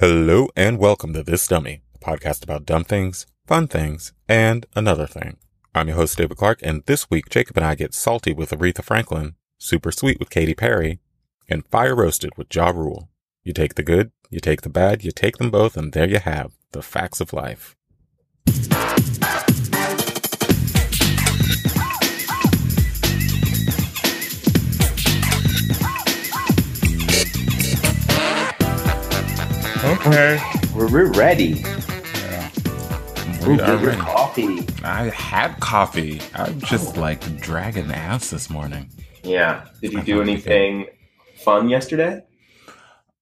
Hello and welcome to This Dummy, a podcast about dumb things, fun things, and another thing. I'm your host, David Clark, and this week Jacob and I get salty with Aretha Franklin, super sweet with Katy Perry, and fire roasted with Ja Rule. You take the good, you take the bad, you take them both, and there you have the facts of life. Okay. We're, we're ready. Yeah. Ooh, We are good ready. coffee. I had coffee. I'm just like dragging ass this morning. Yeah. Did you I do anything fun yesterday?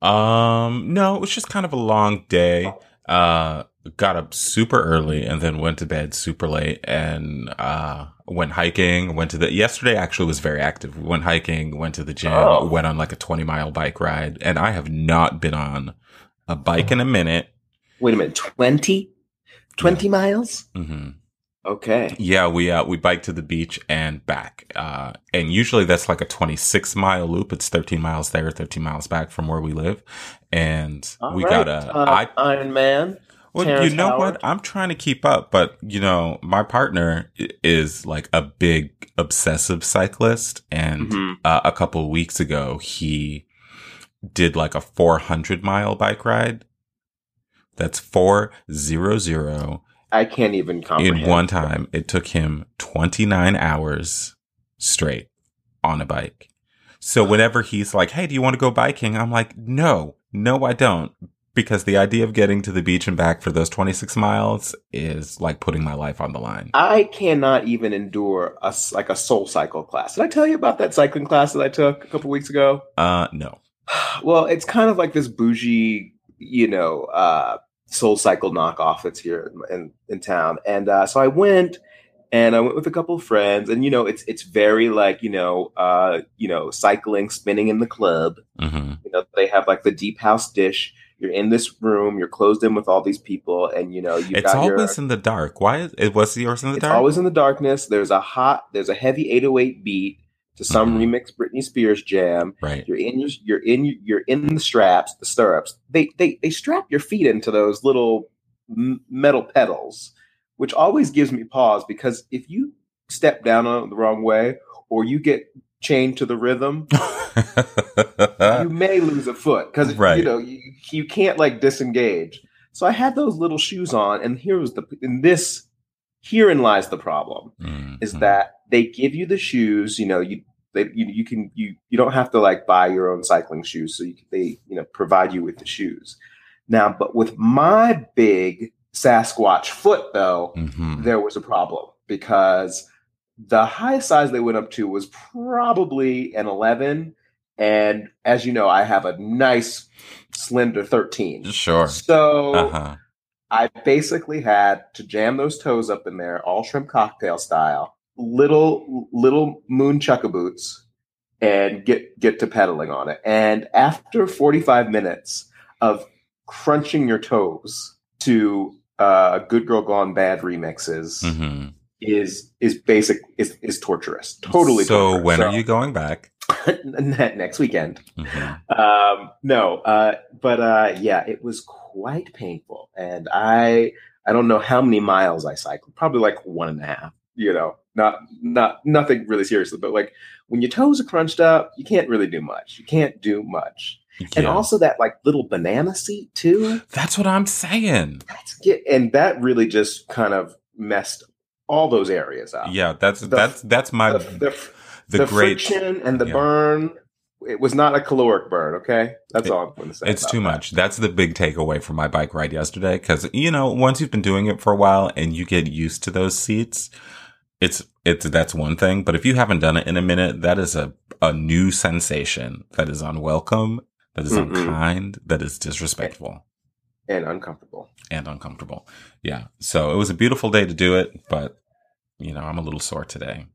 Um, no, it was just kind of a long day. Uh, got up super early and then went to bed super late and, uh, went hiking, went to the, yesterday actually was very active. We went hiking, went to the gym, Oh. went on like a 20 mile bike ride and I have not been on a bike in a minute. Wait a minute. 20? 20 miles? hmm Okay. Yeah, we uh we bike to the beach and back. Uh and usually that's like a 26 mile loop. It's 13 miles there, 13 miles back from where we live. And All we right. got a uh, I Iron Man. well, Terrence you know Howard. what? I'm trying to keep up, but you know, my partner is like a big obsessive cyclist and Mhm. uh, a couple of weeks ago he did like a 400 mile bike ride. That's 400 I can't even comprehend. in one time. It took him 29 hours straight on a bike. So whenever he's like, Hey, do you want to go biking? I'm like, no, no, I don't. Because the idea of getting to the beach and back for those 26 miles is like putting my life on the line. I cannot even endure a, like a soul cycle class. Did I tell you about that cycling class that I took a couple weeks ago? Uh, no. well, it's kind of like this bougie, you know, uh, Soul Cycle knockoff that's here in in town. And uh, so I went, and I went with a couple of friends, and you know, it's it's very like you know, uh, you know, cycling, spinning in the club. hmm You know, they have like the deep house dish. You're in this room. You're closed in with all these people, and you know, you've It's got your. always in the dark. Why is it? Was yours in the It's dark? always in the darkness. There's a hot. There's a heavy 808 beat to some Mhm. remix Britney Spears jam. right. You're in your, you're in you're in the straps, the stirrups. They they they strap your feet into those little m- metal pedals, which always gives me pause because if you step down on it the wrong way or you get chained to the rhythm, you may lose a foot because Right. you know you, you can't like disengage. So I had those little shoes on, and here was the in this herein lies the problem is Mhm. that they give you the shoes. You know, you they you, you can you you don't have to like buy your own cycling shoes, so you, they you know provide you with the shoes. Now, but with my big Sasquatch foot, though, Mhm. there was a problem because the highest size they went up to was probably an eleven, and as you know, I have a nice slender thirteen. Sure. So Uh huh. I basically had to jam those toes up in there, all shrimp cocktail style, little little moon chukka boots, and get get to pedaling on it. And after 45 minutes of crunching your toes to uh, "Good Girl Gone Bad" remixes hmm is is basic is is torturous, totally. So torturous. when So- are you going back? next weekend? Mhm. um no uh but uh yeah it was quite painful and i i don't know how many miles i cycled probably like one and a half you know not not nothing really seriously but like when your toes are crunched up you can't really do much you can't do much and also that like little banana seat too That's what I'm saying. that's get and that really just kind of messed all those areas up Yeah, that's The- that's that's my the, the, the, the great. friction and the yeah. burn it was not a caloric burn okay that's It- all i'm going to say It's too that. much. That's the big takeaway from my bike ride yesterday. Because you know, once you've been doing it for a while and you get used to those seats, it's it's that's one thing. But if you haven't done it in a minute, that is a a new sensation that is unwelcome, that is Mm-mm. unkind, that is disrespectful and uncomfortable and uncomfortable. Yeah. So it was a beautiful day to do it, but you know, I'm a little sore today.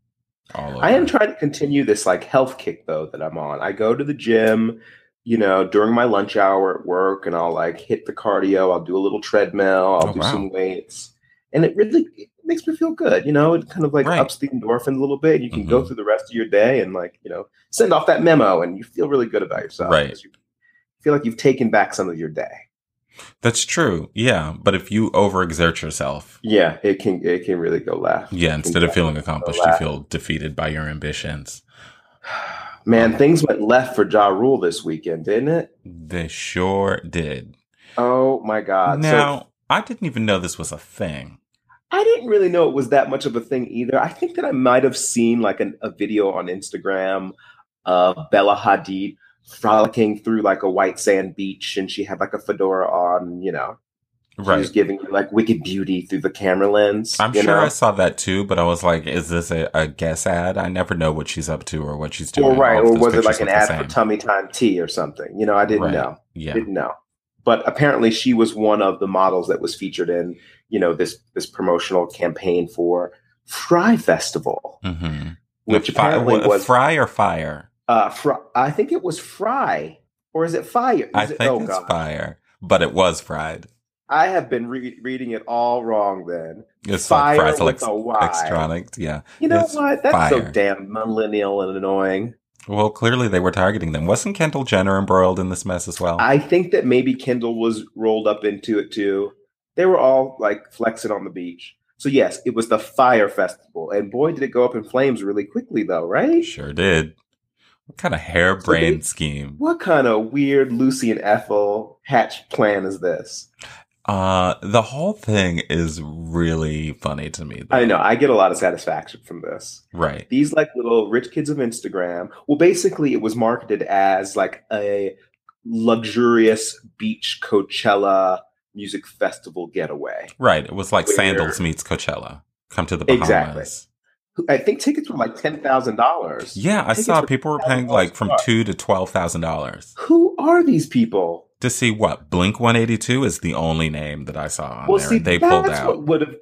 All over. I am trying to continue this like health kick though that I'm on. I go to the gym, you know, during my lunch hour at work, and I'll like hit the cardio. I'll do a little treadmill. I'll Oh, do wow. some weights, and it really makes me feel good. You know, it kind of like Right. ups the endorphins a little bit. You can go Mhm. through the rest of your day and like you know send off that memo, and you feel really good about yourself. Right. You feel like you've taken back some of your day. That's true. Yeah. But if you overexert yourself, Yeah, it can it can really go left. yeah, instead of feeling accomplished, you feel defeated by your ambitions. Man, things went left for Ja Rule this weekend, didn't it? They sure did. Oh my God! now, So I didn't even know this was a thing. I didn't really know it was that much of a thing either. I think that I might have seen like an, a video on Instagram of Bella Hadid frolicking through like a white sand beach, and she had like a fedora on. You know, she was giving you like wicked beauty through the camera lens. I'm sure know? I saw that too, but I was like, is this a, a guess ad? I never know what she's up to or what she's doing. Or right, or was it like an ad for tummy time tea or something? You know, I didn't Right. know. Yeah. Didn't know. But apparently, she was one of the models that was featured in you know this this promotional campaign for Fry Festival, Mm-hmm. which apparently was fry or fire. uh, fr- I think it was Fry or is it Fire? Is I it, think oh it's God. fire, but it was fried. I have been re- reading it all wrong. Then It's Fire like fries with electronics. Yeah. you know It's what? That's so damn millennial and annoying. Well, clearly they were targeting them. Wasn't Kendall Jenner embroiled in this mess as well? I think that maybe Kendall was rolled up into it too. They were all like flexing on the beach. So yes, it was the Fire Festival, and boy, did it go up in flames really quickly, though, right? sure did. What kind of harebrained So scheme? What kind of weird Lucy and Ethel hatch plan is this? Uh, the whole thing is really funny to me. though. I know I get a lot of satisfaction from this. Right. These like little rich kids of Instagram. Well, basically, it was marketed as like a luxurious beach Coachella music festival getaway. Right. It was like Where- Sandals meets Coachella. Come to the Bahamas. Exactly. I think tickets were like ten thousand dollars. Yeah, I Tickets saw were people were paying like from two to twelve thousand dollars Who are these people? to see what Blink One Eighty Two is the only name that I saw on well, there. see, they pulled out. would have.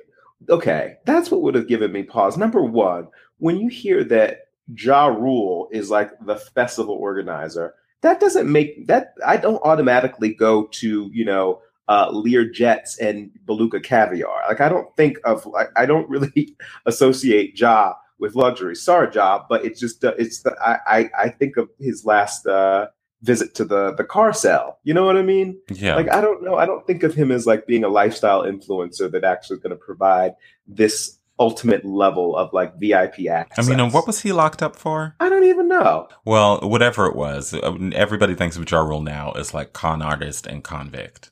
Okay, that's what would have given me pause. Number one, when you hear that Ja Rule is like the festival organizer, that doesn't make that. I don't automatically go to you know uh, Lear Jets and Beluga Caviar. Like I don't think of. Like, I don't really associate Ja with luxury. Sorry, Ja, but it's just uh, it's the I, I I think of his last uh, visit to the the car sale. You know what I mean? yeah. Like I don't know. I don't think of him as like being a lifestyle influencer that actually is going to provide this ultimate level of like VIP access. I mean, and what was he locked up for? I don't even know. Well, whatever it was, uh, everybody thinks of Ja Rule now as like con artist and convict.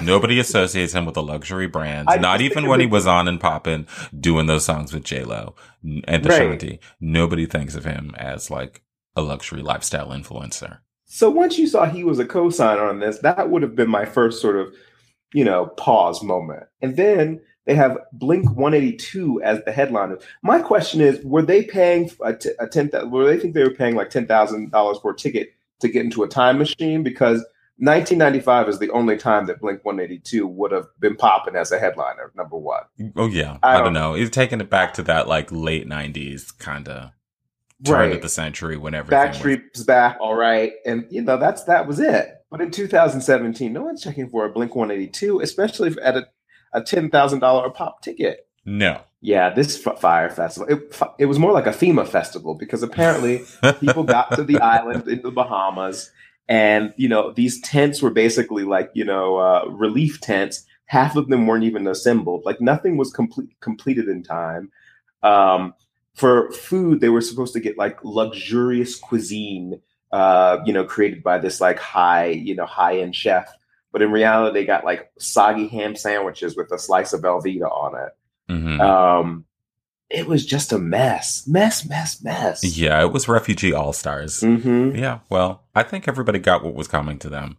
Nobody associates him with the luxury brands. I Not even when he was on and popping, doing those songs with J Lo and Right. Ashanti. Nobody thinks of him as like a luxury lifestyle influencer. So once you saw he was a co-signer on this, that would have been my first sort of, you know, pause moment. And then they have Blink 182 as the headliner. My question is, were they paying a, t- a ten? Were they think they were paying like ten thousand dollars for a ticket to get into a time machine? Because 1995 is the only time that Blink 182 would have been popping as a headliner. Number one. Oh yeah, I I, don't don't- know. He's taking it back to that like late '90s kind of turn Right. of the century when everything. was- back, all right, and you know that's that was it. But in 2017, no one's checking for a Blink 182, especially at a, a ten thousand dollar a pop ticket. no, Yeah, this f- fire festival. It, f- it was more like a FEMA festival because apparently people got to the island in the Bahamas, and you know these tents were basically like you know uh, relief tents. Half of them weren't even assembled. Like nothing was complete completed in time. Um, for food, they were supposed to get like luxurious cuisine, uh, you know, created by this like high, you know, high end chef. But in reality, they got like soggy ham sandwiches with a slice of Velveeta on it. Mhm. Um, it was just a mess, mess, mess, mess. yeah, it was refugee all stars. hmm Yeah, well, I think everybody got what was coming to them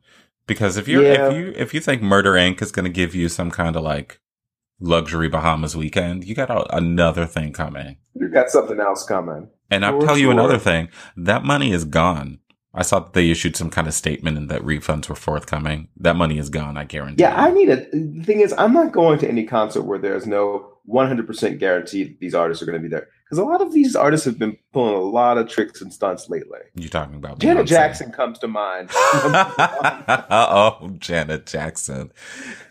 because if you Yeah. if you if you think Murder Inc. is going to give you some kind of like luxury Bahamas weekend, you got a, another thing coming. You got something else coming. And I'll For tell you another thing: that money is gone. I saw that they issued some kind of statement and that refunds were forthcoming. That money is gone. I guarantee. Yeah, I need a. The thing is, I'm not going to any concert where there's no 100% guarantee that these artists are going to be there because a lot of these artists have been pulling a lot of tricks and stunts lately. You're talking about Janet Beyonce. Jackson comes to mind. oh, Janet Jackson.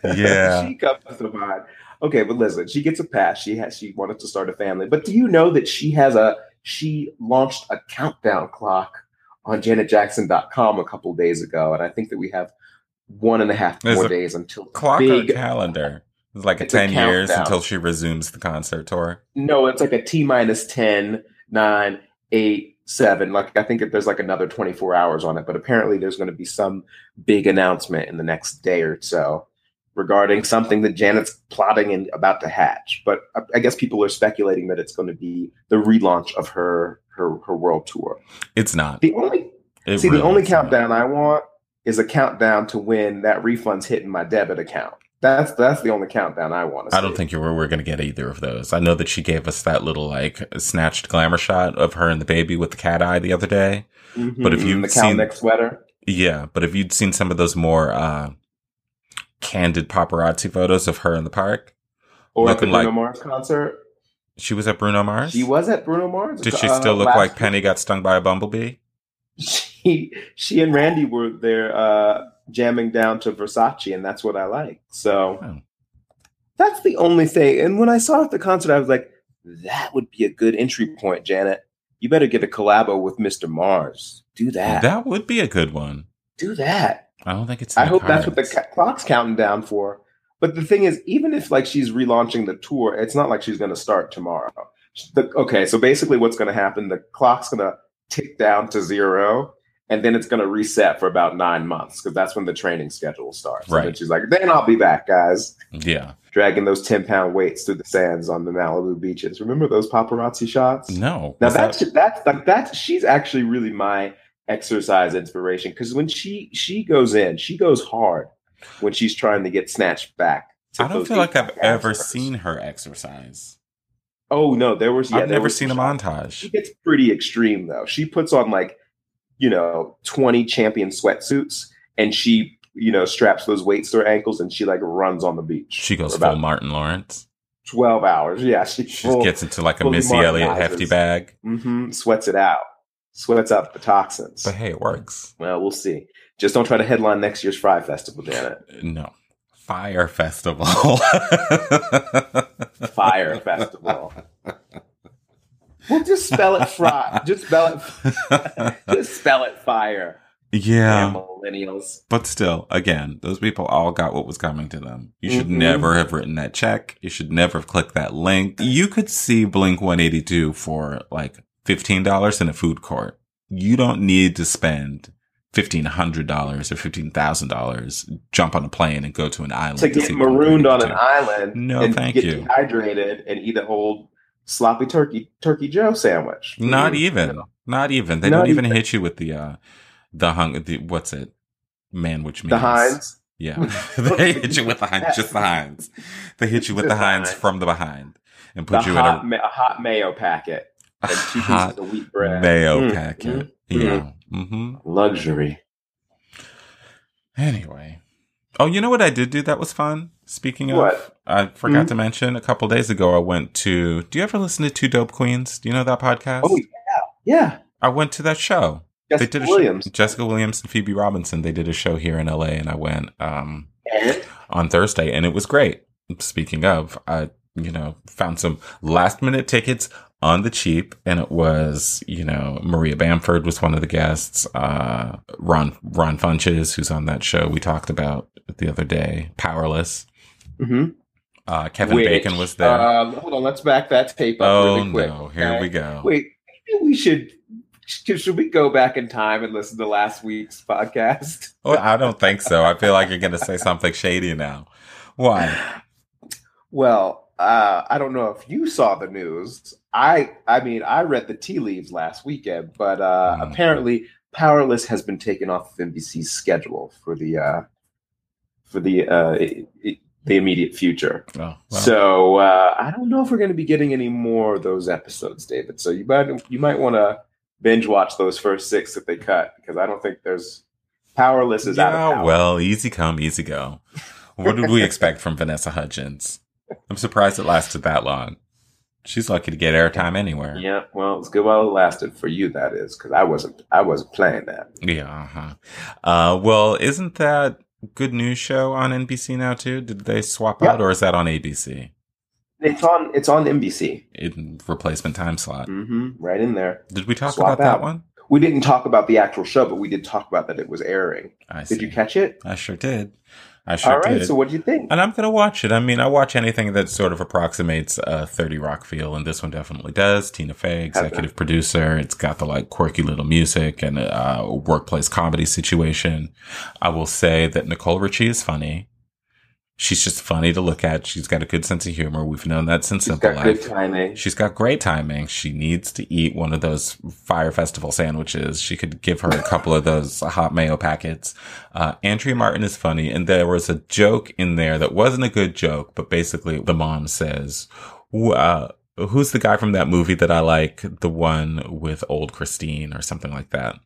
Yeah. she comes to mind. Okay, but listen, she gets a pass. She has she wanted to start a family. But do you know that she has a she launched a countdown clock on janetjackson.com a couple days ago and I think that we have one and a half There's more a days until Clock or calendar. It's like a It's a 10 years until she resumes the concert tour. No, it's like a T minus 10, 9, 8, 7. Like I think there's like another 24 hours on it, but apparently there's going to be some big announcement in the next day or so regarding something that Janet's plotting and about to hatch. But I- I guess people are speculating that it's going to be the relaunch of her her her world tour. It's not. The only It see really the only is not. countdown I want is a countdown to when that refund's hitting my debit account. That's that's the only countdown I want to. I don't think you were, we're going to get either of those. I know that she gave us that little like snatched glamour shot of her and the baby with the cat eye the other day. but if you've seen the cow seen- neck sweater. Yeah, but if you'd seen some of those more uh candid paparazzi photos of her in the park, Or at the Bruno like- Mars concert. she was at Bruno Mars. She was at Bruno Mars. Did she uh, still look last like week. Penny got stung by a bumblebee? She she and Randy were there uh, jamming down to Versace, and that's what I like. So Oh. that's the only thing. And when I saw at the concert, I was like, that would be a good entry point, Janet. You better get a collabo with Mr. Mars. Do that. That would be a good one. Do that. I don't think it's. I hope that's what the ca- clock's counting down for. But the thing is, even if like she's relaunching the tour, it's not like she's going to start tomorrow. The, okay, so basically, what's going to happen? The clock's going to tick down to zero, and then it's going to reset for about nine months because that's when the training schedule starts. Right. And she's like, "Then I'll be back, guys." Yeah. Dragging those ten pound weights through the sands on the Malibu beaches. Remember those paparazzi shots? No. Now that's that- that's like that's she's actually really my exercise inspiration because when she she goes in, she goes hard when she's trying to get snatched back. I don't feel like I've ever seen her exercise. Oh no, there was. Yeah, I've never was seen a montage. She gets pretty extreme though. She puts on like you know twenty champion sweatsuits and she you know straps those weights to her ankles and she like runs on the beach. She goes full Martin Lawrence. twelve hours. Yeah, she, She full- gets into like a Missy Elliott hefty bag. Mm-hmm, sweats it out, sweats out the toxins. But hey, it works. Well, we'll see. Just don't try to headline next year's Fry Festival, Janet. No. Fire Festival. Fire Festival. Well, just spell it fry. Just spell it. Just spell it fire. yeah. Damn millennials. But still, again, those people all got what was coming to them. You should Mhm. never have written that check. You should never have clicked that link. You could see Blink 182 for like $15 in a food court. You don't need to spend $1,500 or $15,000, jump on a plane and go to an island To get see marooned on an island No, and thank get you. dehydrated and eat an old sloppy turkey turkey Joe sandwich. Not Mhm. even. Not even. They Not don't even even. hit you with the, uh, the hung, the, what's it? Man, which means. The Heinz. Yeah. they hit you with the Heinz, just the Heinz. They hit you with the the Heinz from the behind and The put you hot, in ma- a hot mayo packet a, and two hot pieces of wheat bread. mayo Mm, packet. mm, Yeah. hmm Luxury. Anyway. Oh, you know what I did do that was fun? Speaking of, I forgot Mhm. to mention a couple days ago, I went to, do you ever listen to Two Dope Queens? Do you know that podcast? Oh yeah, yeah. I went to that show. Jessica they did a Williams. Show, Jessica Williams and Phoebe Robinson. They did a show here in LA and I went, um, And on Thursday, and it was great. Speaking of, I you know found some last minute tickets on the cheap, and it was you know Maria Bamford was one of the guests. Uh, Ron Ron Funches, who's on that show we talked about the other day, Powerless. Mhm. Uh, Kevin Which, Bacon was there. Um, hold on, let's back that tape up oh really quick. no, here okay? we go. Wait, maybe we should. Should should we go back in time and listen to last week's podcast? Well, I don't think so. I feel like you're going to say something shady now. Why? Well, uh, I don't know if you saw the news. I, I mean, I read the tea leaves last weekend, but uh, Mhm. apparently, Powerless has been taken off of NBC's schedule for the uh, for the uh, i- i- the immediate future. Oh, well, So uh, I don't know if we're going to be getting any more of those episodes, David. So you might you might want to binge watch those first six that they cut because I don't think there's Powerless is out of yeah, power. well, easy come, easy go. What did we expect from Vanessa Hudgens? I'm surprised it lasted that long. She's lucky to get airtime anywhere. Yeah, well, it's good while it lasted for you. That is because I wasn't I wasn't playing that. Yeah. Uh-huh. Uh, well, isn't that good news show on NBC now too? Did they swap Yeah. out, or is that on ABC It's on it's on NBC. in replacement time slot? hmm right in there. Did we talk Swap about that one? we didn't talk about the actual show, but we did talk about that it was airing. I see. Did you catch it? I sure did. I sure All right. did. So what do you think? and I'm going to watch it. I mean, I watch anything that sort of approximates a 30 Rock feel, and this one definitely does. Tina Fey, executive producer. It's got the like quirky little music and a uh, workplace comedy situation. I will say that Nicole Richie is funny. She's just funny to look at. She's got a good sense of humor. We've known that since She's Simple got good Life. timing. She's got great timing. She needs to eat one of those fire festival sandwiches. She could give her a couple of those hot mayo packets. Uh, Andrea Martin is funny. And there was a joke in there that wasn't a good joke, but basically the mom says, uh, who's the guy from that movie that I like? The one with old Christine or something like that.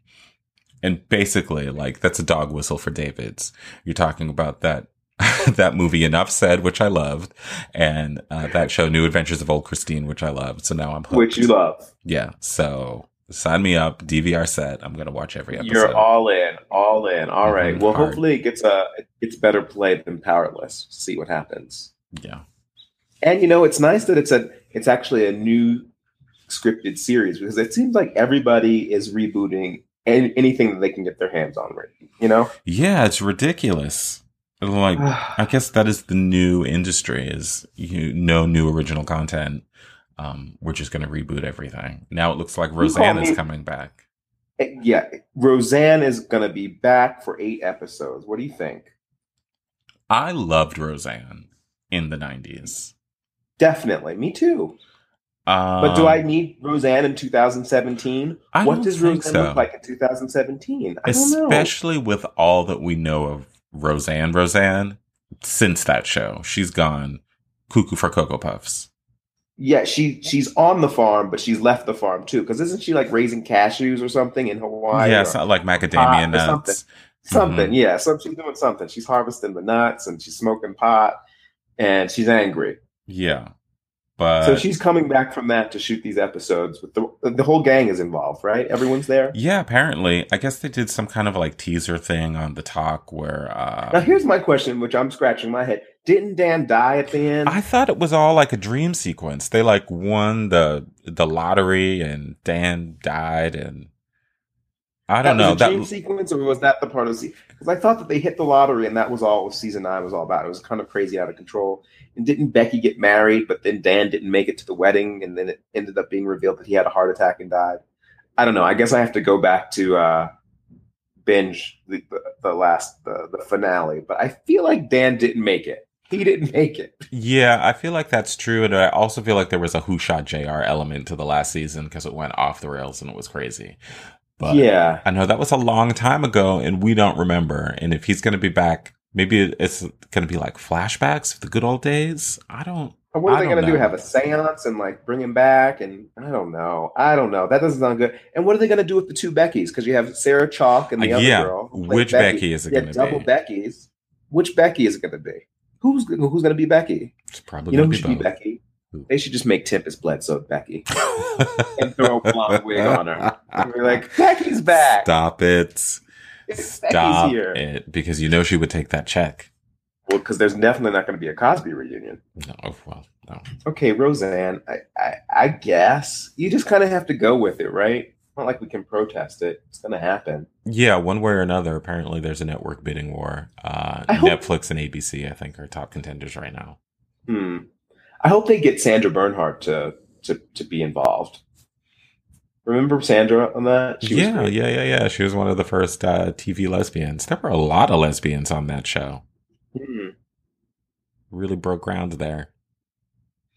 And basically, like, that's a dog whistle for David's. You're talking about that, that movie Enough Said, which I loved, and uh, that show New Adventures of Old Christine, which I loved. So now I'm hooked. Which you love. Yeah. So sign me up. DVR set. I'm going to watch every episode. You're all in, all in. All right. Mhm, Well, hard. hopefully it gets a it gets better play than Powerless. See what happens. yeah. And you know, it's nice that it's a it's actually a new scripted series because it seems like everybody is rebooting any, anything that they can get their hands on. Right? You know. Yeah. It's ridiculous. Like, I guess that is the new industry is you no new original content. Um, we're just going to reboot everything. Now it looks like Roseanne is me- coming back. yeah, Roseanne is going to be back for eight episodes. What do you think? I loved Roseanne in the 90s. Definitely, me too. Um, But do I need Roseanne in 2017? I what does Roseanne so. look like in 2017? I don't know. especially with all that we know of Roseanne, Roseanne, since that show, she's gone cuckoo for Cocoa Puffs. Yeah, she she's on the farm, but she's left the farm too. Because isn't she like raising cashews or something in Hawaii? yeah, or like macadamia nuts. something. Mhm. Yeah, so she's doing something. She's harvesting the nuts and she's smoking pot, and she's angry. Yeah, but so she's coming back from that to shoot these episodes. With the the whole gang is involved, right? Everyone's there. yeah, apparently, I guess they did some kind of like teaser thing on the talk where. Uh, Now here's my question, which I'm scratching my head. Didn't Dan die at the end? I thought it was all like a dream sequence. They like won the the lottery, and Dan died, and I don't that know was that. dream sequence, or was that the part of the? Because I thought that they hit the lottery, and that was all season nine was all about. It was kind of crazy, out of control. And didn't Becky get married? But then Dan didn't make it to the wedding, and then it ended up being revealed that he had a heart attack and died. I don't know. I guess I have to go back to uh, binge the, the, the last the, the finale. But I feel like Dan didn't make it. He didn't make it. Yeah, I feel like that's true, and I also feel like there was a Who Shot Jr. element to the last season because it went off the rails and it was crazy. But yeah. I know that was a long time ago, and we don't remember. And if he's going to be back, maybe it's going to be like flashbacks of the good old days. I don't. What are I they going to do? Have a seance and like bring him back? And I don't know. I don't know. That doesn't sound good. And what are they going to do with the two Beckys? Because you have Sarah Chalke and the Uh, other yeah. girl. Which Becky is it gonna be? double be? Becky's. Which Becky is it going to be? Who's who's going to be Becky? It's probably You know going who to should be be. Becky? They should just make Tempestt Bledsoe Becky and throw a blonde wig on her. And we're like, Becky's back. Stop it. Becky's Stop here. it. Because you know she would take that check. Well, because there's definitely not going to be a Cosby reunion. No, oh, well, no. Okay, Roseanne, I, I, I guess you just kind of have to go with it, right? Not like we can protest it. It's going to happen. Yeah, one way or another, apparently there's a network bidding war. Uh, I hope- Netflix and ABC, I think, are top contenders right now. Hmm. I hope they get Sandra Bernhard to to to be involved. Remember Sandra on that? was yeah, yeah, yeah, yeah. She was one of the first uh, TV lesbians. There were a lot of lesbians on that show. Hmm. Really broke ground there.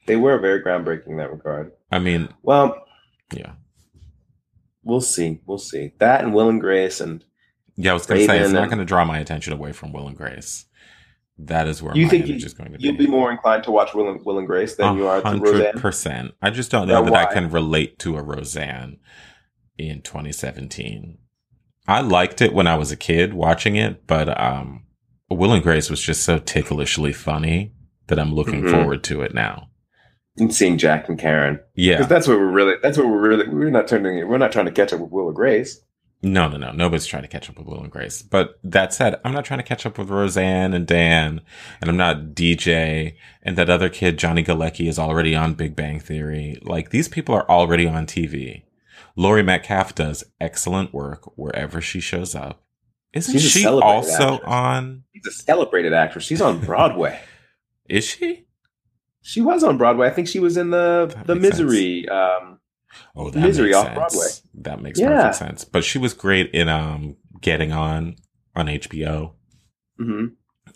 They were very groundbreaking in that regard. I mean, Well, yeah. we'll see. We'll see. That and Will and Grace and Yeah, I was going to say, it's not going to draw my attention away from Will and Grace. That is where You my think you- is going to be. you'll be more inclined to watch Will and, Will and Grace than you are to Roseanne. percent. I just don't know Now, that I can relate to a Roseanne in 2017. I liked it when I was a kid watching it, but um, Will and Grace was just so ticklishly funny that I'm looking Mhm. forward to it now. And seeing Jack and Karen. Yeah, Because that's what we're really that's what we're really we're not turning we're not trying to catch up with Will and Grace. No, no, no. Nobody's trying to catch up with Will and Grace. But that said, I'm not trying to catch up with Roseanne and Dan, and I'm not DJ, and that other kid, Johnny Galecki, is already on Big Bang Theory. Like these people are already on TV. Laurie Metcalf does excellent work wherever she shows up. Isn't She's she also actress. on? She's a celebrated actress. She's on Broadway. Is she? she was on Broadway. I think she was in the That the. Misery. Um, Oh, that Misery makes off sense. Broadway. That makes Yeah. perfect sense. But she was great in um Getting On on HBO. mhm.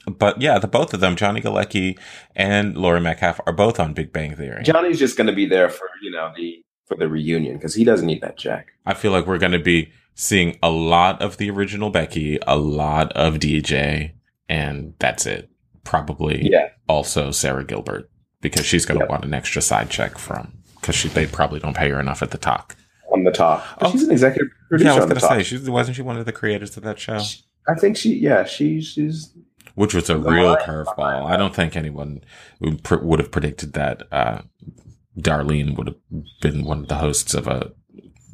But yeah, the both of them, Johnny Galecki and Laurie Metcalf, are both on Big Bang Theory. Johnny's just going to be there for you know the for the reunion because he doesn't need that check. I feel like we're going to be seeing a lot of the original Becky, a lot of DJ, and that's it. Probably Yeah. also Sara Gilbert because she's going to Yep. want an extra side check from because she they probably don't pay her enough at the talk. on the talk. Oh. she's an executive producer yeah, I was going to say she wasn't she one of the creators of that show, I think she, yeah, she, she's which was a real curveball. I don't think anyone would, pr- would have predicted that uh, Darlene would have been one of the hosts of a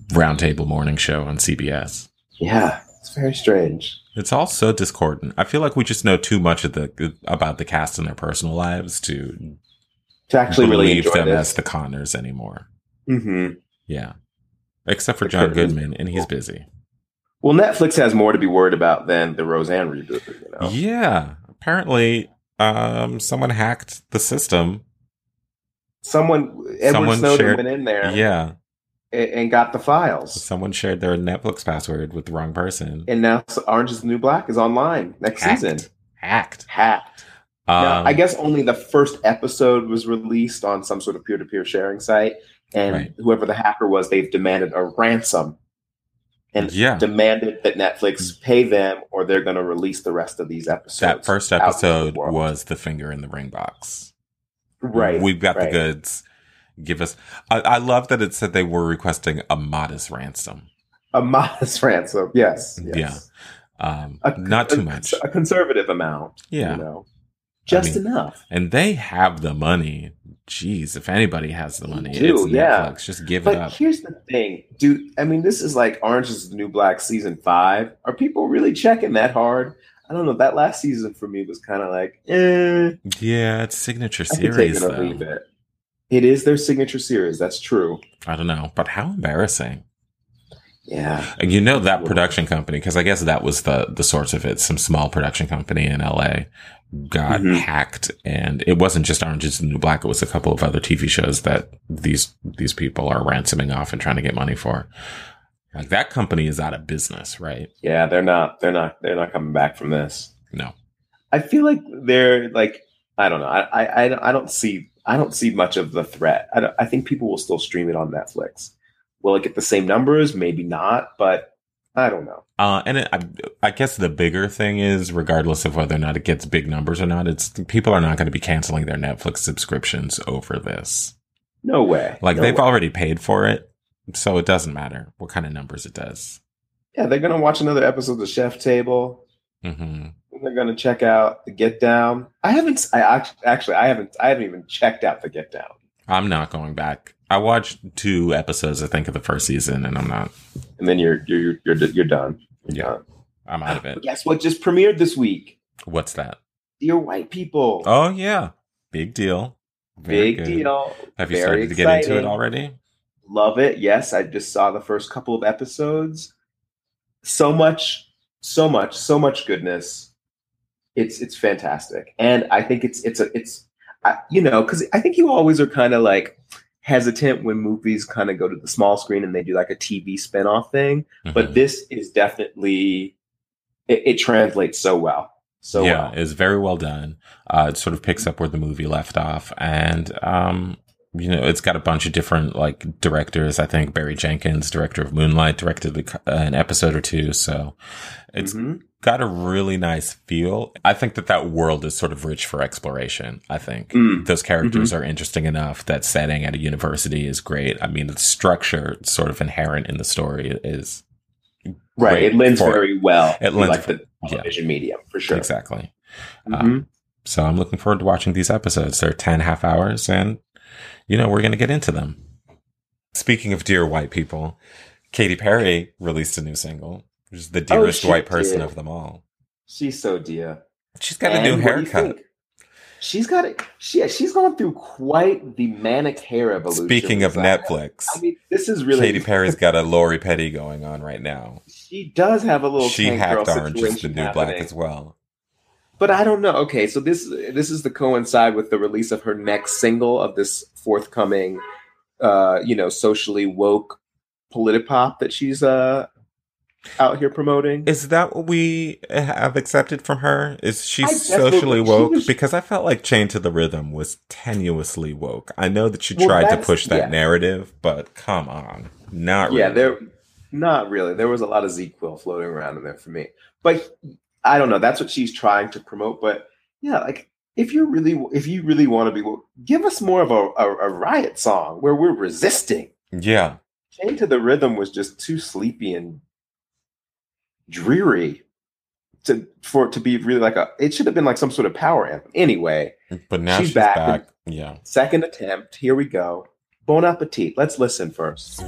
roundtable morning show on CBS. yeah, it's very strange. It's all so discordant. I feel like we just know too much of the about the cast and their personal lives to To actually really believe enjoy them this. as the Connors anymore. hmm Yeah, except for John. Goodman, and he's busy. Well, Netflix has more to be worried about than the Roseanne reboot. You know? Yeah, apparently, um, someone hacked the system. Someone, Edward Someone Snowden shared- went in there Yeah, and, and got the files. someone shared their Netflix password with the wrong person. And now Orange is the New Black is online next Hacked. season. Hacked. Hacked. Now, Um, I guess only the first episode was released on some sort of peer to peer sharing site. And Right. whoever the hacker was, they've demanded a ransom and Yeah. demanded that Netflix pay them or they're going to release the rest of these episodes. that first to the episode was the finger in the ring box. right. We've got the goods. Give us. I, I love that it said they were requesting a modest ransom. A modest ransom. Yes. yes. Um, A- not too a- much. A conservative amount. Yeah. You know, just mean, enough. And they have the money. Jeez, if anybody has the money, do, it's yeah. Just give it But up. here's the thing, dude. I mean, this is like Orange is the New Black season five. Are people really checking that hard? I don't know. That last season for me was kind of like, eh. Yeah, it's signature I series it or leave though. it. It is their signature series. That's true. I don't know, but how embarrassing. Yeah. And you know that production company because I guess that was the the source of it. Some small production company in L.A. got Mhm. hacked, and it wasn't just Orange Is the New Black. It was a couple of other TV shows that these these people are ransoming off and trying to get money for. Like that company is out of business, right? Yeah. They're not. They're not. They're not coming back from this. No. I feel like they're like. I don't know. I. I. I don't- I don't see. I don't see much of the threat. I. Don't, I think people will still stream it on Netflix. Will it get the same numbers? Maybe not. But I don't know. Uh, and it, I, I guess the bigger thing is, regardless of whether or not it gets big numbers or not, it's people are not going to be canceling their Netflix subscriptions over this. No way. Like No they've way. already paid for it, so it doesn't matter what kind of numbers it does. Yeah, they're gonna watch another episode of Chef Table. hmm they're gonna check out the Get Down. I haven't. I actually, I haven't. I haven't even checked out the Get Down. I'm not going back. I watched two episodes, I think, of the first season, and I'm not. And then you're you're you're you're done. You're Yeah, done. I'm out of But it. guess what? Just premiered this week. What's that? Dear White People. Oh yeah, big deal. Very Big good. deal. Have you Very started to get into it already? Love it. Yes, I just saw the first couple of episodes. So much, so much, so much goodness. It's it's fantastic, and I think it's it's a it's I, you know because I think you always are kind of like hesitant when movies kind of go to the small screen and they do like a TV spinoff thing, but Mhm. this is definitely it, it translates so well, so yeah, well. it's very well done. Uh, it sort of picks up where the movie left off, and um, you know, it's got a bunch of different like directors. I think Barry Jenkins, director of Moonlight, directed an episode or two. So it's Mhm. Got a really nice feel. I think that that world is sort of rich for exploration. I think Mm. those characters are interesting enough. That setting at a university is great. I mean, the structure sort of inherent in the story is right. It lends very well. It lends like for- the television medium for sure. exactly. Mhm. So I'm looking forward to watching these episodes. They're 10 half hours and, you know, we're going to get into them. Speaking of dear white people, Katy Perry released a new single, is the dearest she white person of them all. She's so dear. She's got a new what do you haircut. she's got it. She she's gone through quite the manic hair evolution. Speaking of. Netflix, I mean, this is really Katy Perry's got a Lori Petty going on right now. She does have a little. She hacked Orange is the New Black as well. But I don't know. Okay, so this this is to coincide with the release of her next single of this forthcoming, uh, you know, socially woke politipop that she's uh out here promoting. Is that what we have accepted from her? Is she socially she woke? was- because I felt like Chain to the Rhythm was tenuously woke. I know that she Well, tried to push that yeah. narrative, but come on, not yeah, really. there not really. There was a lot of ZQL floating around in there for me. But I don't know. That's what she's trying to promote. But yeah, like if you really if you really want to be woke, give us more of a, a, a riot song where we're resisting. Yeah, Chain to the Rhythm was just too sleepy and dreary to for it to be really like a. It should have been like some sort of power anthem. Anyway, but now She's she's, back back. Yeah, second attempt. Here we go. Bon appetit. Let's listen first.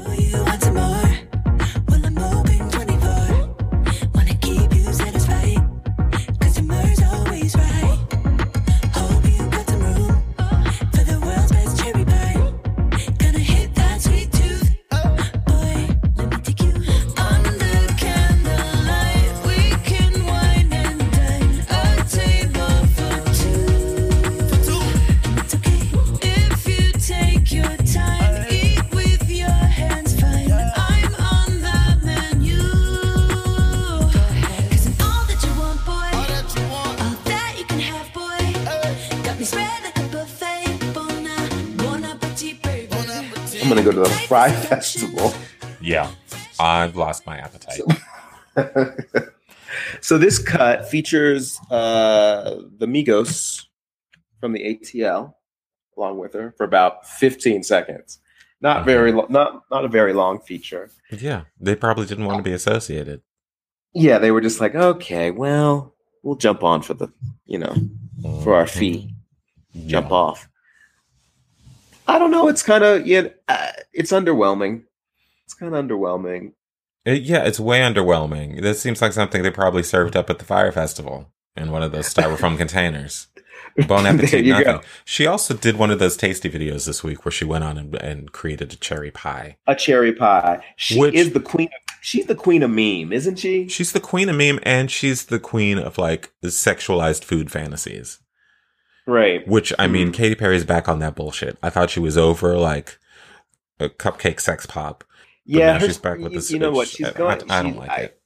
Festival. yeah. I've lost my appetite. so this cut features uh, the Migos from the ATL along with her for about 15 seconds. Not very lo- not not a very long feature. yeah, they probably didn't want to be associated. Yeah, they were just like, okay, well, we'll jump on for the, you know, for our fee, Yeah. jump off. I don't know. It's kind of yeah, uh, it's underwhelming. It's kind of underwhelming. It- yeah, it's way underwhelming. This seems like something they probably served up at the fire festival in one of those styrofoam containers. Bon appetit, nothing. go. She also did one of those tasty videos this week where she went on and, and created a cherry pie. A cherry pie. She Which- is the queen. Of, she's the queen of meme, isn't she? She's the queen of meme and she's the queen of like sexualized food fantasies. Right. Which I mean, Mhm. Katy Perry's back on that bullshit. I thought she was over like a cupcake sex pop. yeah, now her- she's back with you, this- you know what? She's I- going. I don't like I, it.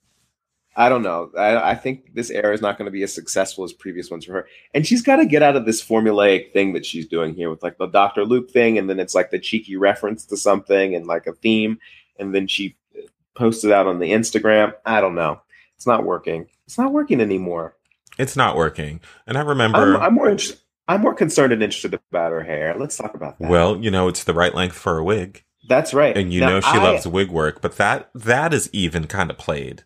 I don't know. I, I think this era is not going to be as successful as previous ones for her, and she's got to get out of this formulaic thing that she's doing here with like the Doctor Luke thing, and then it's like the cheeky reference to something and like a theme, and then she posts it out on the Instagram. I don't know. It's not working. It's not working anymore. It's not working. And I remember I'm, I'm more interested. I'm more concerned and interested about her hair. Let's talk about that. well, you know, it's the right length for a wig. that's right. And you Now, know she I- loves wig work, but that that is even kind of played.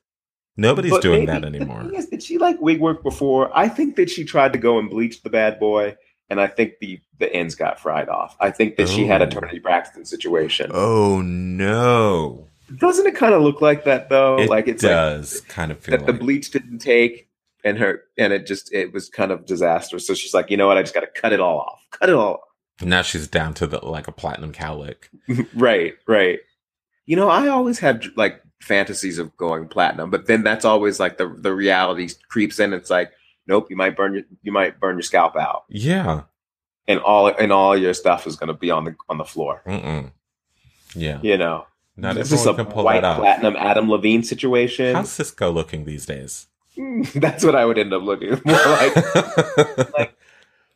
Nobody's doing maybe- that anymore. did she like wig work before? I think that she tried to go and bleach the bad boy, and I think the the ends got fried off. I think that she had a Oh. Toni Braxton situation. Oh no. Doesn't it kind of look like that though? It like it does like kind of feel that the bleach didn't take, and her and it just it was kind of disastrous. So she's like, you know what? I just got to cut it all off. Cut it all. now she's down to the like a platinum cowlick. right, right. You know, I always had like fantasies of going platinum, but then that's always like the the reality creeps in. It's like, nope, you might burn your you might burn your scalp out. Yeah. and all and all your stuff is going to be on the on the floor. Mm-mm. Yeah. You know, Not this is a can pull white platinum Adam Levine situation. How's Sisqó looking these days? That's what I would end up looking more like. like,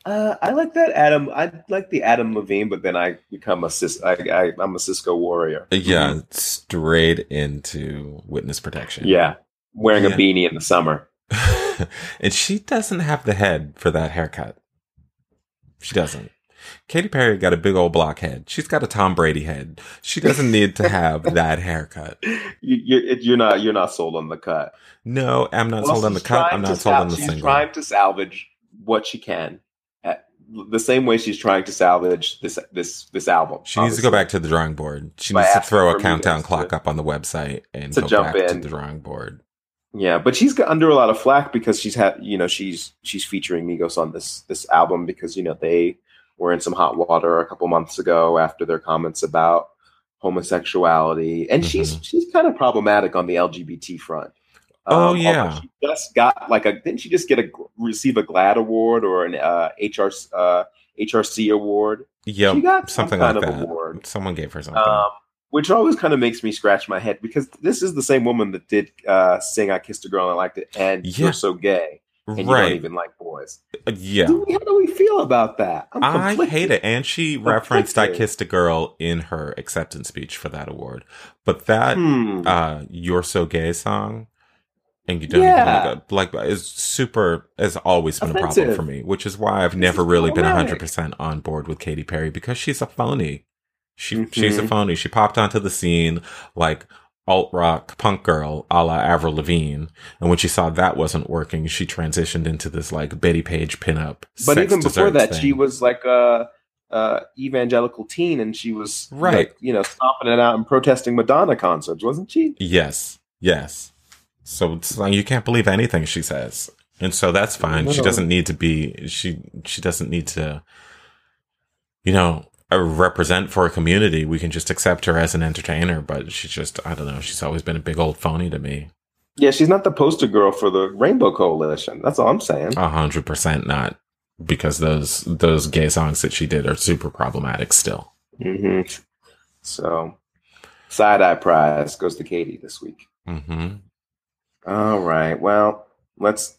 uh, I like that Adam. I like the Adam Levine, but then I become a cis. I, I I'm a Sisqó warrior. yeah, straight into witness protection. yeah, wearing a beanie in the summer. and she doesn't have the head for that haircut. She doesn't. Katy Perry got a big old block head. She's got a Tom Brady head. She doesn't need to have that haircut. You, you're, you're not you're not sold on the cut. No, I'm not Well, sold on the cut. I'm not sold sal- on the single. she's single. trying to salvage what she can. At the same way she's trying to salvage this this this album. She needs to go back to the drawing board. She By needs to throw a countdown clock to- up on the website and to go jump back to the drawing board. Yeah, but she's got under a lot of flack because she's had, you know, she's she's featuring Migos on this this album because you know they were in some hot water a couple months ago after their comments about homosexuality, and she's Mhm. she's kind of problematic on the LGBT front. Oh, although yeah. she just got like a didn't she just get a receive a GLAAD award or an uh, HR uh, HRC award? Yeah, she got some something kind like of that. award. Someone gave her something. Um, which always kind of makes me scratch my head because this is the same woman that did uh, sing "I Kissed a Girl and I Liked It" and Yeah. "You're So Gay" and you don't right. even like boys. Uh, yeah. Do we- how do we feel about that? I'm I hate it. And she referenced I Kissed a Girl in her acceptance speech for that award. But that Hmm. uh You're So Gay song and you don't Yeah. even like, like is super has always been a problem for me, which is why I've This never really been problematic. hundred percent on board with Katy Perry because she's a phony. She she's a Mhm. phony. She popped onto the scene like alt rock punk girl a la Avril Lavigne. And when she saw that wasn't working, she transitioned into this like Bettie Page pinup. but even before that, she was like a, a evangelical teen, and she was Right. like, you know, stomping it out and protesting Madonna concerts, wasn't she? Yes, yes. So it's like you can't believe anything she says, and so that's fine. She No. doesn't need to be. She she doesn't need to. You know, represent for a community. We can just accept her as an entertainer, but she's just I don't know. She's always been a big old phony to me. Yeah, she's not the poster girl for the Rainbow Coalition. That's all I'm saying. A hundred percent not, because those those gay songs that she did are super problematic still. hmm So, side eye prize goes to Katy this week. hmm All right. Well, let's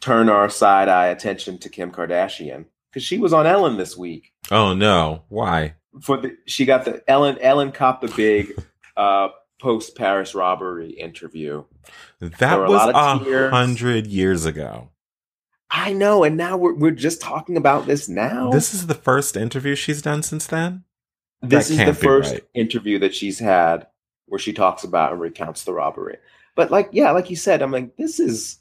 turn our side eye attention to Kim Kardashian because she was on Ellen this week. Oh no! Why? For the she got the Ellen Ellen copped the big uh, post Paris robbery interview. That were a was a hundred years ago. I know, and now we're we're just talking about this now. This is the first interview she's done since then. this that is the first right. interview that she's had where she talks about and recounts the robbery. But like, yeah, like you said, I'm like, this is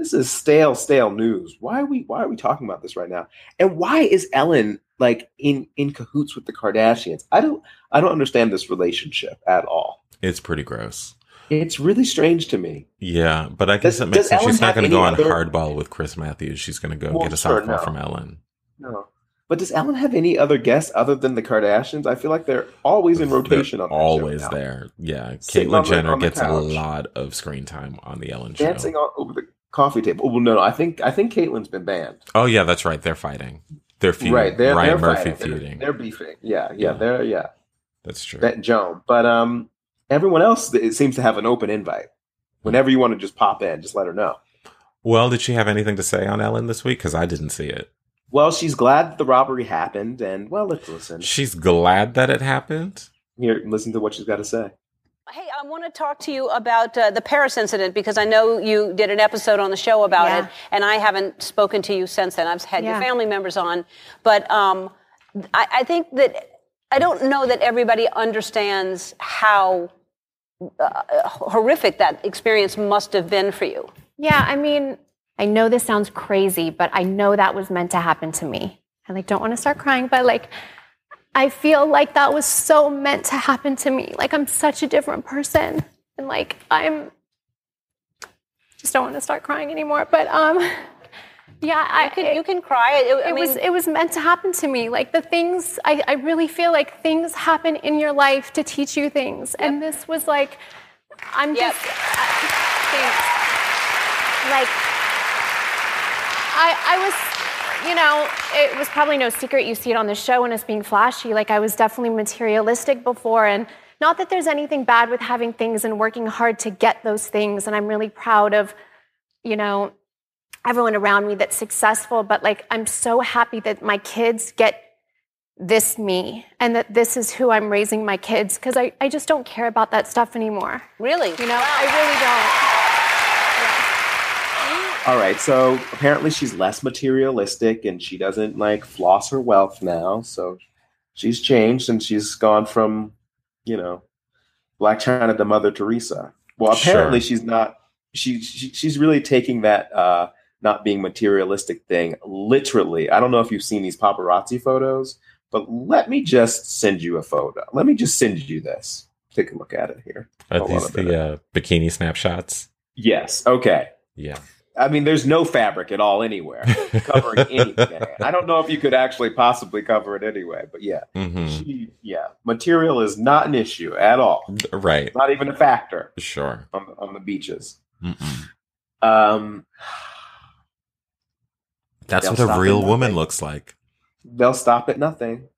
this is stale, stale news. Why are we why are we talking about this right now? And why is Ellen like in in cahoots with the Kardashians? I don't I don't understand this relationship at all. It's pretty gross. It's really strange to me. Yeah, but I guess Does- it makes sense. Ellen She's not going to go on other- hardball with Chris Matthews. She's going to go Well, get a sure, softball no. from Ellen. No. But does Ellen have any other guests other than the Kardashians? I feel like they're always in rotation They're on always there. Yeah, Caitlyn Jenner gets a lot of screen time on the Ellen show. dancing on, over the coffee table. Well, no, no, I think I think Caitlyn's been banned. Oh yeah, that's right. They're fighting. They're feuding. Right, they're Ryan they're Murphy fighting. They're- They're, beefing. Yeah, yeah, Yeah. they're yeah. that's true. That Joan, but um, everyone else it seems to have an open invite. Whenever you want to just pop in, just let her know. well, did she have anything to say on Ellen this week? Because I didn't see it. Well, she's glad that the robbery happened, and well, let's listen. She's glad that it happened. Here, listen to what she's got to say. Hey, I want to talk to you about uh, the Paris incident because I know you did an episode on the show about Yeah. it, and I haven't spoken to you since then. I've had Yeah. your family members on, but um, I, I think that I don't know that everybody understands how uh, horrific that experience must have been for you. Yeah, I mean, I know this sounds crazy, but I know that was meant to happen to me. I like don't want to start crying, but like I feel like that was so meant to happen to me. Like I'm such a different person. And like I'm just don't want to start crying anymore. But um yeah, I You can, you can cry. It, I it mean, was it was meant to happen to me. Like the things I, I really feel like things happen in your life to teach you things. And this was like I'm Yep. just thanks. Like I I was you know, it was probably no secret you see it on the show and us being flashy. Like I was definitely materialistic before and not that there's anything bad with having things and working hard to get those things and I'm really proud of you know everyone around me that's successful, but like I'm so happy that my kids get this me and that this is who I'm raising my kids because I, I just don't care about that stuff anymore. really, You know, I really don't. All right, so apparently she's less materialistic and she doesn't like floss her wealth now. So she's changed and she's gone from, you know, Blac Chyna to Mother Teresa. Well, apparently Sure. she's not. She, she she's really taking that uh, not being materialistic thing literally. I don't know if you've seen these paparazzi photos, but let me just send you a photo. Let me just send you this. Take a look at it here. Are Hold these the uh, bikini snapshots? Yes. Okay. Yeah. I mean, there's no fabric at all anywhere covering anything. I don't know if you could actually possibly cover it anyway, but yeah, hmm she, yeah, material is not an issue at all. Right. Not even a factor Sure. on the, on the beaches. Mm-mm. Um, That's what a real woman looks like. they'll stop at nothing.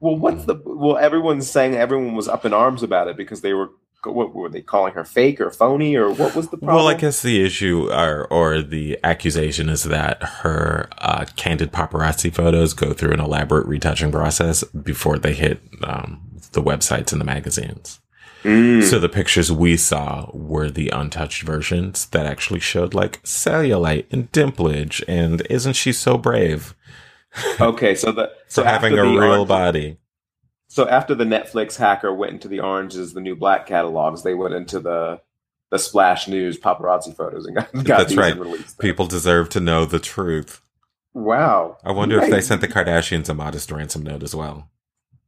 Well, what's the well? Everyone's saying everyone was up in arms about it because they were what were they calling her fake or phony or what was the problem? Well, I guess the issue or, or the accusation is that her uh, candid paparazzi photos go through an elaborate retouching process before they hit um, the websites and the magazines. Mm. So the pictures we saw were the untouched versions that actually showed like cellulite and dimplage and isn't she so brave okay, so the so for having a real body? So after the Netflix hacker went into the Orange Is the New Black catalogs, they went into the the Splash News paparazzi photos and got, got That's these right. and released them. People deserve to know the truth. Wow. I wonder if they sent the Kardashians a modest ransom note as well.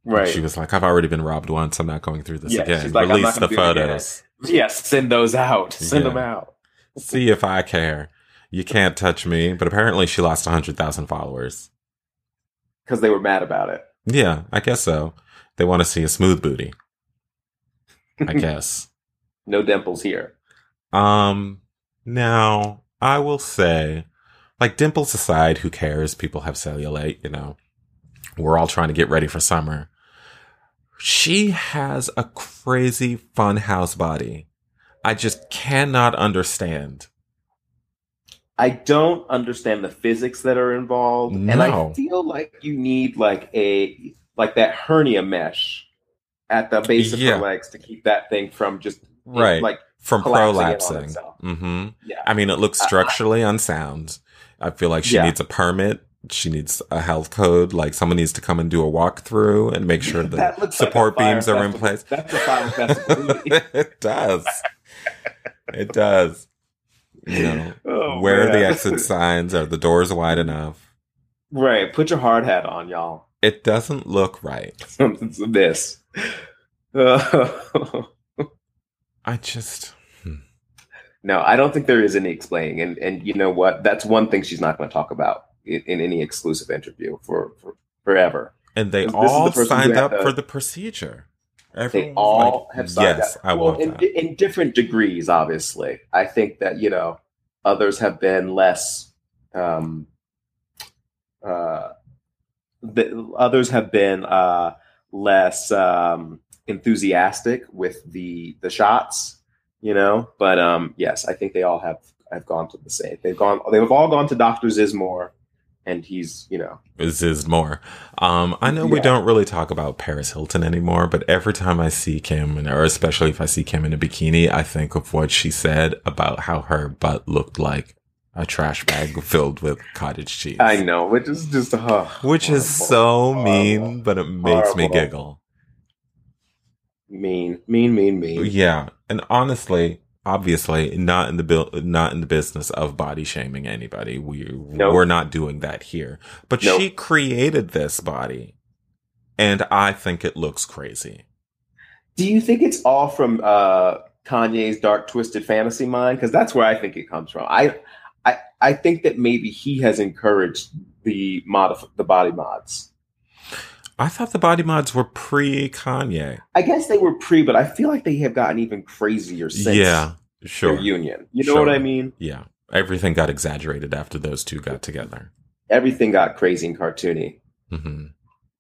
Right. She was like, I've already been robbed once. I'm not going through this Yeah, again. she's like, Release the do it again. photos. yes, send those out. Send Yeah. them out. See if I care. You can't touch me. But apparently she lost 100,000 followers. Because they were mad about it. Yeah, I guess so. They want to see a smooth booty. I guess. No dimples here. Um, now I will say, like dimples aside, who cares? People have cellulite, you know. We're all trying to get ready for summer. She has a crazy fun house body. I just cannot understand. I don't understand the physics that are involved, and I feel like you need like a like that hernia mesh at the base of Yeah. her legs to keep that thing from just Right. like From collapsing in on prolapsing. itself. hmm yeah. I mean, it looks I- I- structurally unsound. I feel like she Yeah. needs a permit. She needs a health code. Like someone needs to come and do a walkthrough and make sure the That like support beams are in place. That's a fire festival. it does. It does. You know, Oh, where are the exit signs? Are the doors wide enough? Right. Put your hard hat on, y'all. It doesn't look right. This. Uh, I just, no, I don't think there is any explaining. And and you know what? That's one thing she's not going to talk about in, in any exclusive interview for, for forever. and they is the all signed up the- for the procedure. They all like, have signed yes, up. I well, in, in different degrees, obviously. I think that you know others have been less. Um, uh, the, others have been uh, less um, enthusiastic with the the shots, you know. But um, yes, I think they all have have gone to the same. They've gone. They've all gone to Doctor Zizmor, and he's you know This is more. Um, I know we don't really talk about Paris Hilton anymore, but every time I see Kim, and or especially if I see Kim in a bikini, I think of what she said about how her butt looked like a trash bag filled with cottage cheese. I know, which is just uh, Which is horrible, so horrible, mean, but it makes me giggle. mean, mean, mean, mean. Yeah, and honestly, obviously, not in the bil- not in the business of body shaming anybody. We Nope. we're not doing that here. But Nope. she created this body, and I think it looks crazy. Do you think it's all from uh, Kanye's dark, twisted fantasy mind? Because that's where I think it comes from. I, I, I think that maybe he has encouraged the modif- the body mods. I thought the body mods were pre Kanye. I guess they were pre, but I feel like they have gotten even crazier since Yeah, their sure. union. You know Sure. what I mean? Yeah, everything got exaggerated after those two got together. Everything got crazy and cartoony. hmm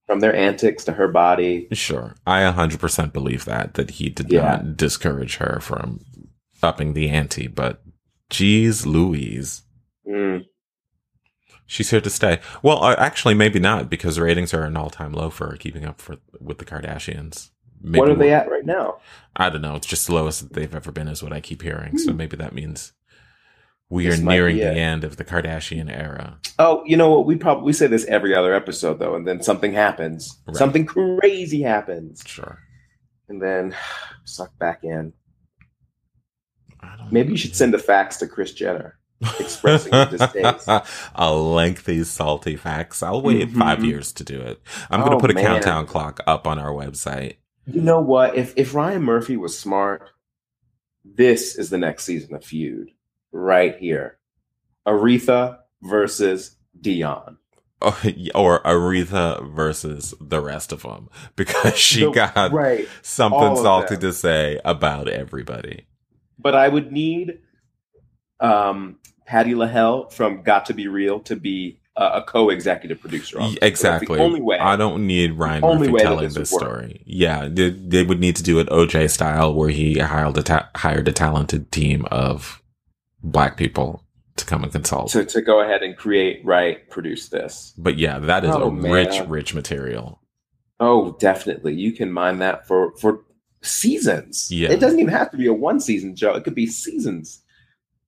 From their antics to her body. Sure, I 100% believe that that he did Yeah. not discourage her from upping the ante, but geez, Louise. Mm. She's here to stay. Well, uh, actually, maybe not because ratings are an all-time low for keeping up for with the Kardashians. Maybe What are they at right now? I don't know. It's just the lowest that they've ever been, is what I keep hearing. So maybe that means we Hmm. This are nearing the end of the Kardashian era. Oh, you know what? We probably we say this every other episode though, and then something happens. Right. Something crazy happens, Sure. and then suck back in. I don't Maybe you should send a fax to Kris Jenner expressing your distaste. a lengthy, salty fax. I'll wait Mhm. five years to do it. I'm going to Oh, put a man. countdown clock up on our website. You know what? If if Ryan Murphy was smart, this is the next season of Feud. right here. Aretha versus Dionne. or Aretha versus the rest of them because she The- got right. something salty them. to say about everybody. But I would need um, Patti LaBelle from Got to Be Real to be a, a co-executive producer. On Y- this. That's Exactly. The only way. I don't need Ryan Murphy telling this story. Yeah, they, they would need to do it OJ style, where he hired a ta- hired a talented team of black people to come and consult. to, to go ahead and create, right, produce this. but yeah, that is Oh, a rich, rich material. Oh, definitely. You can mine that for for seasons. Yeah. It doesn't even have to be a one season show. It could be seasons.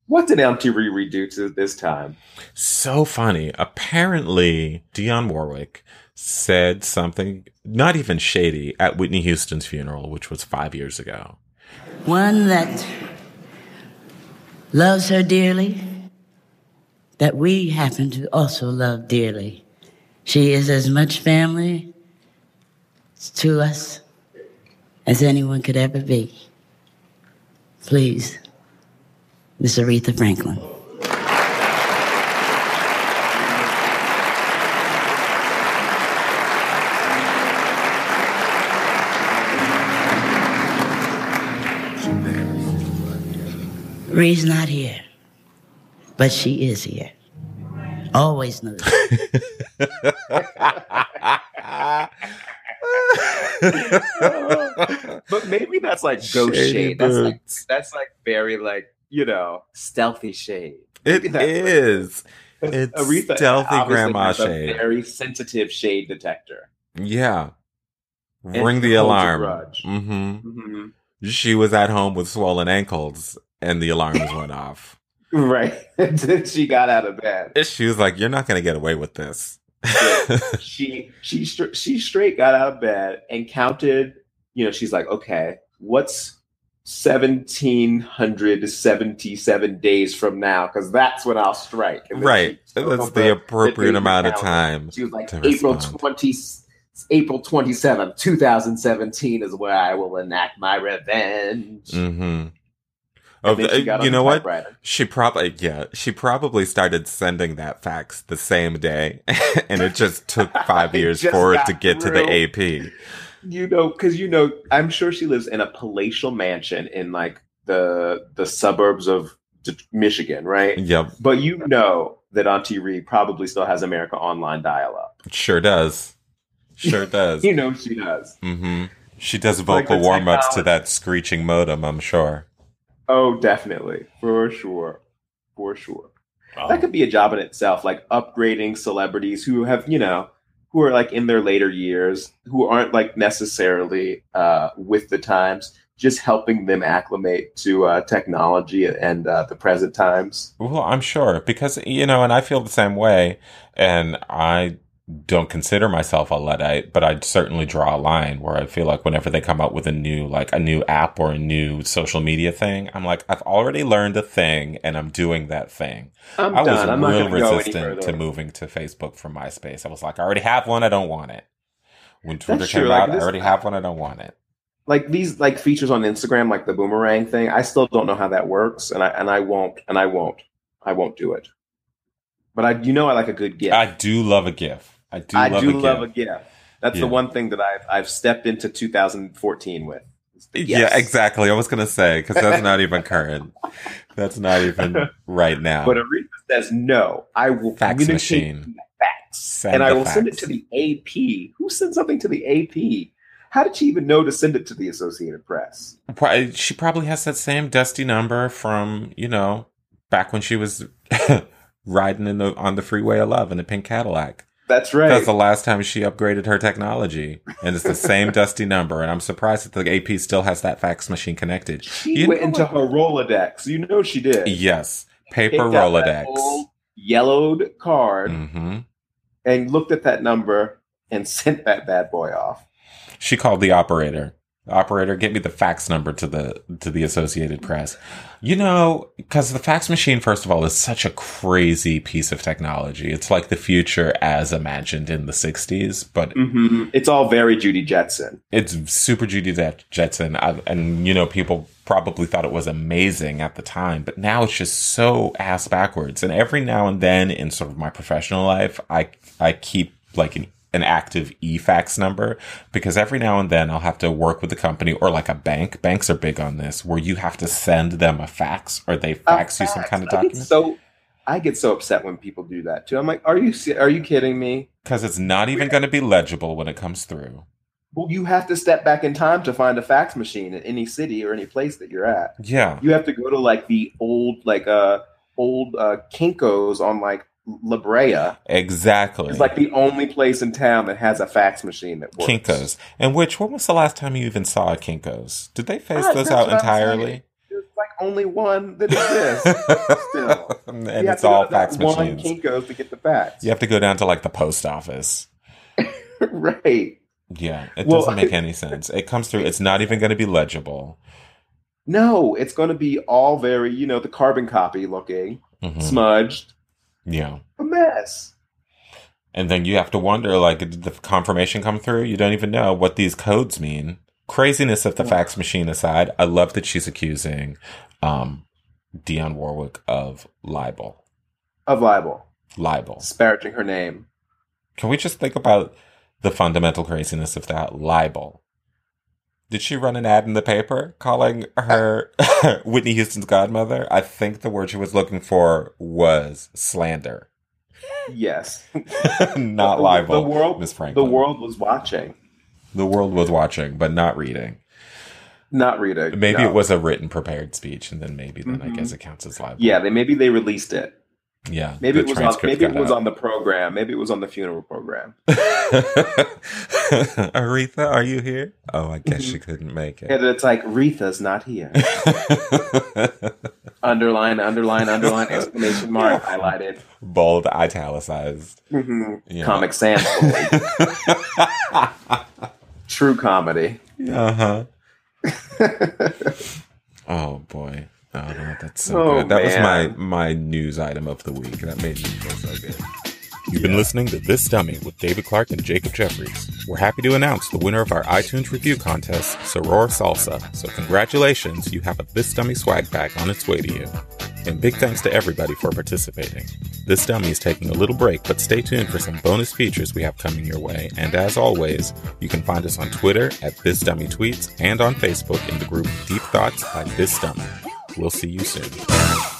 What did MTV redo to this time? So funny. Apparently, Dionne Warwick said something not even shady at Whitney Houston's funeral, which was five years ago. one that loves her dearly, that we happen to also love dearly. She is as much family to us as anyone could ever be. Please, Miss Aretha Franklin. Ree's not here, but she is here. Always knew. but maybe that's like ghost Shady shade. That's like that's like very like you know stealthy shade. It Maybe what is. It's Aretha stealthy grandma shade. very sensitive shade detector. Yeah. And Ring the alarm. grudge. hmm hmm She was at home with swollen ankles and the alarms went off. Right. She got out of bed. She was like, You're not going to get away with this. she she she straight got out of bed and counted. You know, she's like, okay, what's seventeen hundred seventy-seven days from now? Because that's when I'll strike. Right. That's the appropriate amount of time. She was like, April respond. twenty, April twenty-seventh, two thousand seventeen is where I will enact my revenge. hmm And then she got on you know what? She probably yeah, she probably started sending that fax the same day, and it just took five years for it to get through. to the AP. you know because you know i'm sure she lives in a palatial mansion in like the the suburbs of michigan right Yep, but you know that auntie Ree probably still has america online dial-up sure does, sure does. you know she does mm-hmm. She does vocal the warm ups to that screeching modem. I'm sure. Oh definitely. For sure. For sure. That could be a job in itself like upgrading celebrities who have you know who are like in their later years who aren't like necessarily uh with the times just helping them acclimate to uh technology and uh the present times. Well, I'm sure because you know, and I feel the same way. And I don't consider myself a luddite, but I certainly draw a line where I feel like whenever they come out with a new, like a new app or a new social media thing, I'm like, I've already learned a thing, and I'm doing that thing. I'm I was done. Real resistant to moving to Facebook from MySpace. I was like, I already have one, I don't want it. When Twitter came like out, I already have one, I don't want it. Like these like features on Instagram, like the boomerang thing. I still don't know how that works, and I and I won't and I won't I won't do it. But I, you know, I like a good gift. I do love a GIF. I do I love do a love a gift. That's Yeah. the one thing that I've I've stepped into 2014 with. Yeah, exactly. I was gonna say because that's not even current. That's not even right now. But Aretha says no. I will Fax machine. fax, Send and I will send it to the AP. Who sends something to the AP? How did she even know to send it to the Associated Press? She probably has that same dusty number from you know back when she was riding in the on the freeway of love in a pink Cadillac. That's right. That's the last time she upgraded her technology, and it's the same dusty number. And I'm surprised that the AP still has that fax machine connected. she You went into what? her Rolodex. You know she did. Yes, paper Rolodex. yellowed card hmm and looked at that number and sent that bad boy off. She called the operator. Operator, get me the fax number to the to the Associated Press. You know, because the fax machine, first of all, is such a crazy piece of technology. It's like the future as imagined in the '60s, but hmm It's all very Judy Jetson. it's super Judy Jet- Jetson, I, and you know, people probably thought it was amazing at the time, but now it's just so ass backwards. And every now and then, in sort of my professional life, I I keep like an an active e-fax number because every now and then I'll have to work with a company or like a bank. Banks are big on this, where you have to send them a fax or they fax you some kind of document So I get so upset when people do that too. I'm like, are you are you kidding me? because it's not even going to be legible when it comes through. Well, you have to step back in time to find a fax machine in any city or any place that you're at. Yeah. You have to go to like the old like uh old uh Kinkos on like La Brea. Exactly. It's like the only place in town that has a fax machine that works. Kinkos. And which, when was the last time you even saw a Kinkos? Did they phase Ah, those out entirely? There's like only one that exists. Still. and You it's all fax one machines. Kinkos to get the fax. You have to go down to like the post office. right. Yeah, it Well, doesn't make any sense. It comes through. It's not even going to be legible. No, it's going to be all very, you know, the carbon copy looking, Mhm. smudged, Yeah, a mess. and then you have to wonder, like, did the confirmation come through? You don't even know what these codes mean. Craziness of the fax machine aside, I love that she's accusing um, Dionne Warwick of libel. Of libel, Libel. disparaging her name. Can we just think about the fundamental craziness of that libel? Did she run an ad in the paper calling her Whitney Houston's godmother? I think the word she was looking for was slander, Yes. not The- libel. The world, Miss the world was watching, The world was watching, but not reading. not reading. Maybe no. it was a written, prepared speech, and then maybe then I Mhm. guess it counts as libel. Yeah, they maybe they released it. Yeah. Maybe it was on, maybe it was out. on the program. Maybe it was on the funeral program. Aretha, are you here? Oh, I guess she couldn't make it. And it's like Retha's not here. underline, underline, underline, exclamation mark, highlighted. Bold, italicized. hmm Comic Sans. True comedy. uh huh. oh boy. Oh no, that's so Oh, good. That was my my news item of the week. And that made me feel so good. You've been listening to This Dummy with David Clark and Jacob Jeffries. We're happy to announce the winner of our iTunes review contest, Soror Salsa. So congratulations, you have a This Dummy swag bag on its way to you. And big thanks to everybody for participating. This Dummy is taking a little break, but stay tuned for some bonus features we have coming your way. And as always, you can find us on Twitter at This Dummy Tweets and on Facebook in the group Deep Thoughts by This Dummy. We'll see you soon.